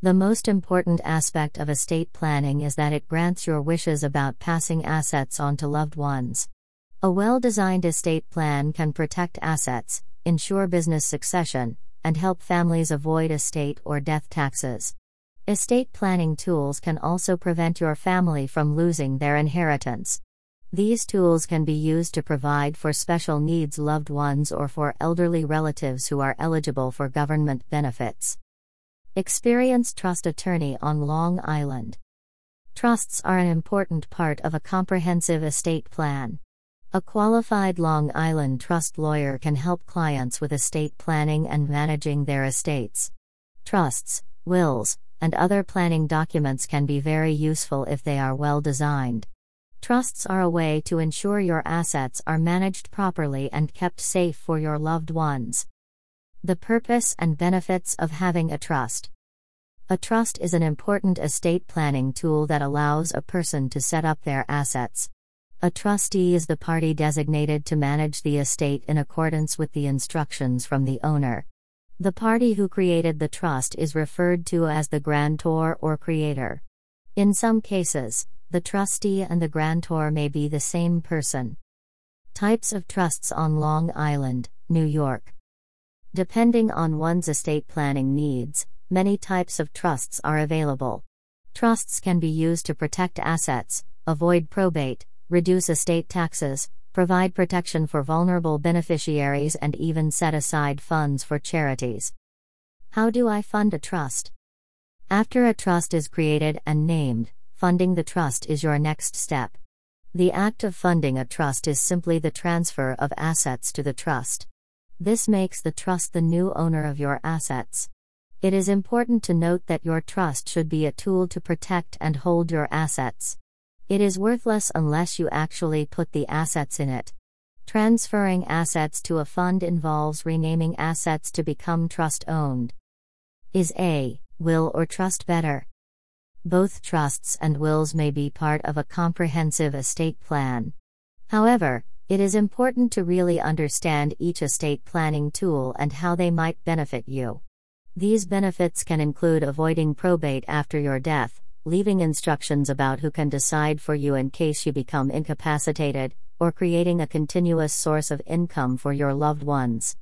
The most important aspect of estate planning is that it grants your wishes about passing assets on to loved ones. A well designed estate plan can protect assets, ensure business succession, and help families avoid estate or death taxes. Estate planning tools can also prevent your family from losing their inheritance. These tools can be used to provide for special needs loved ones or for elderly relatives who are eligible for government benefits. Experienced trust attorney on Long Island. Trusts are an important part of a comprehensive estate plan. A qualified Long Island trust lawyer can help clients with estate planning and managing their estates. Trusts, wills, and other planning documents can be very useful if they are well designed. Trusts are a way to ensure your assets are managed properly and kept safe for your loved ones. The purpose and benefits of having a trust. A trust is an important estate planning tool that allows a person to set up their assets. A trustee is the party designated to manage the estate in accordance with the instructions from the owner. The party who created the trust is referred to as the grantor or creator. In some cases, the trustee and the grantor may be the same person. Types of trusts on Long Island, New York. Depending on one's estate planning needs, many types of trusts are available. Trusts can be used to protect assets, avoid probate, reduce estate taxes, provide protection for vulnerable beneficiaries, and even set aside funds for charities. How do I fund a trust? After a trust is created and named, funding the trust is your next step. The act of funding a trust is simply the transfer of assets to the trust. This makes the trust the new owner of your assets. It is important to note that your trust should be a tool to protect and hold your assets. It is worthless unless you actually put the assets in it. Transferring assets to a fund involves renaming assets to become trust owned. Is a will or trust better? Both trusts and wills may be part of a comprehensive estate plan. However, it is important to really understand each estate planning tool and how they might benefit you. These benefits can include avoiding probate after your death, leaving instructions about who can decide for you in case you become incapacitated, or creating a continuous source of income for your loved ones.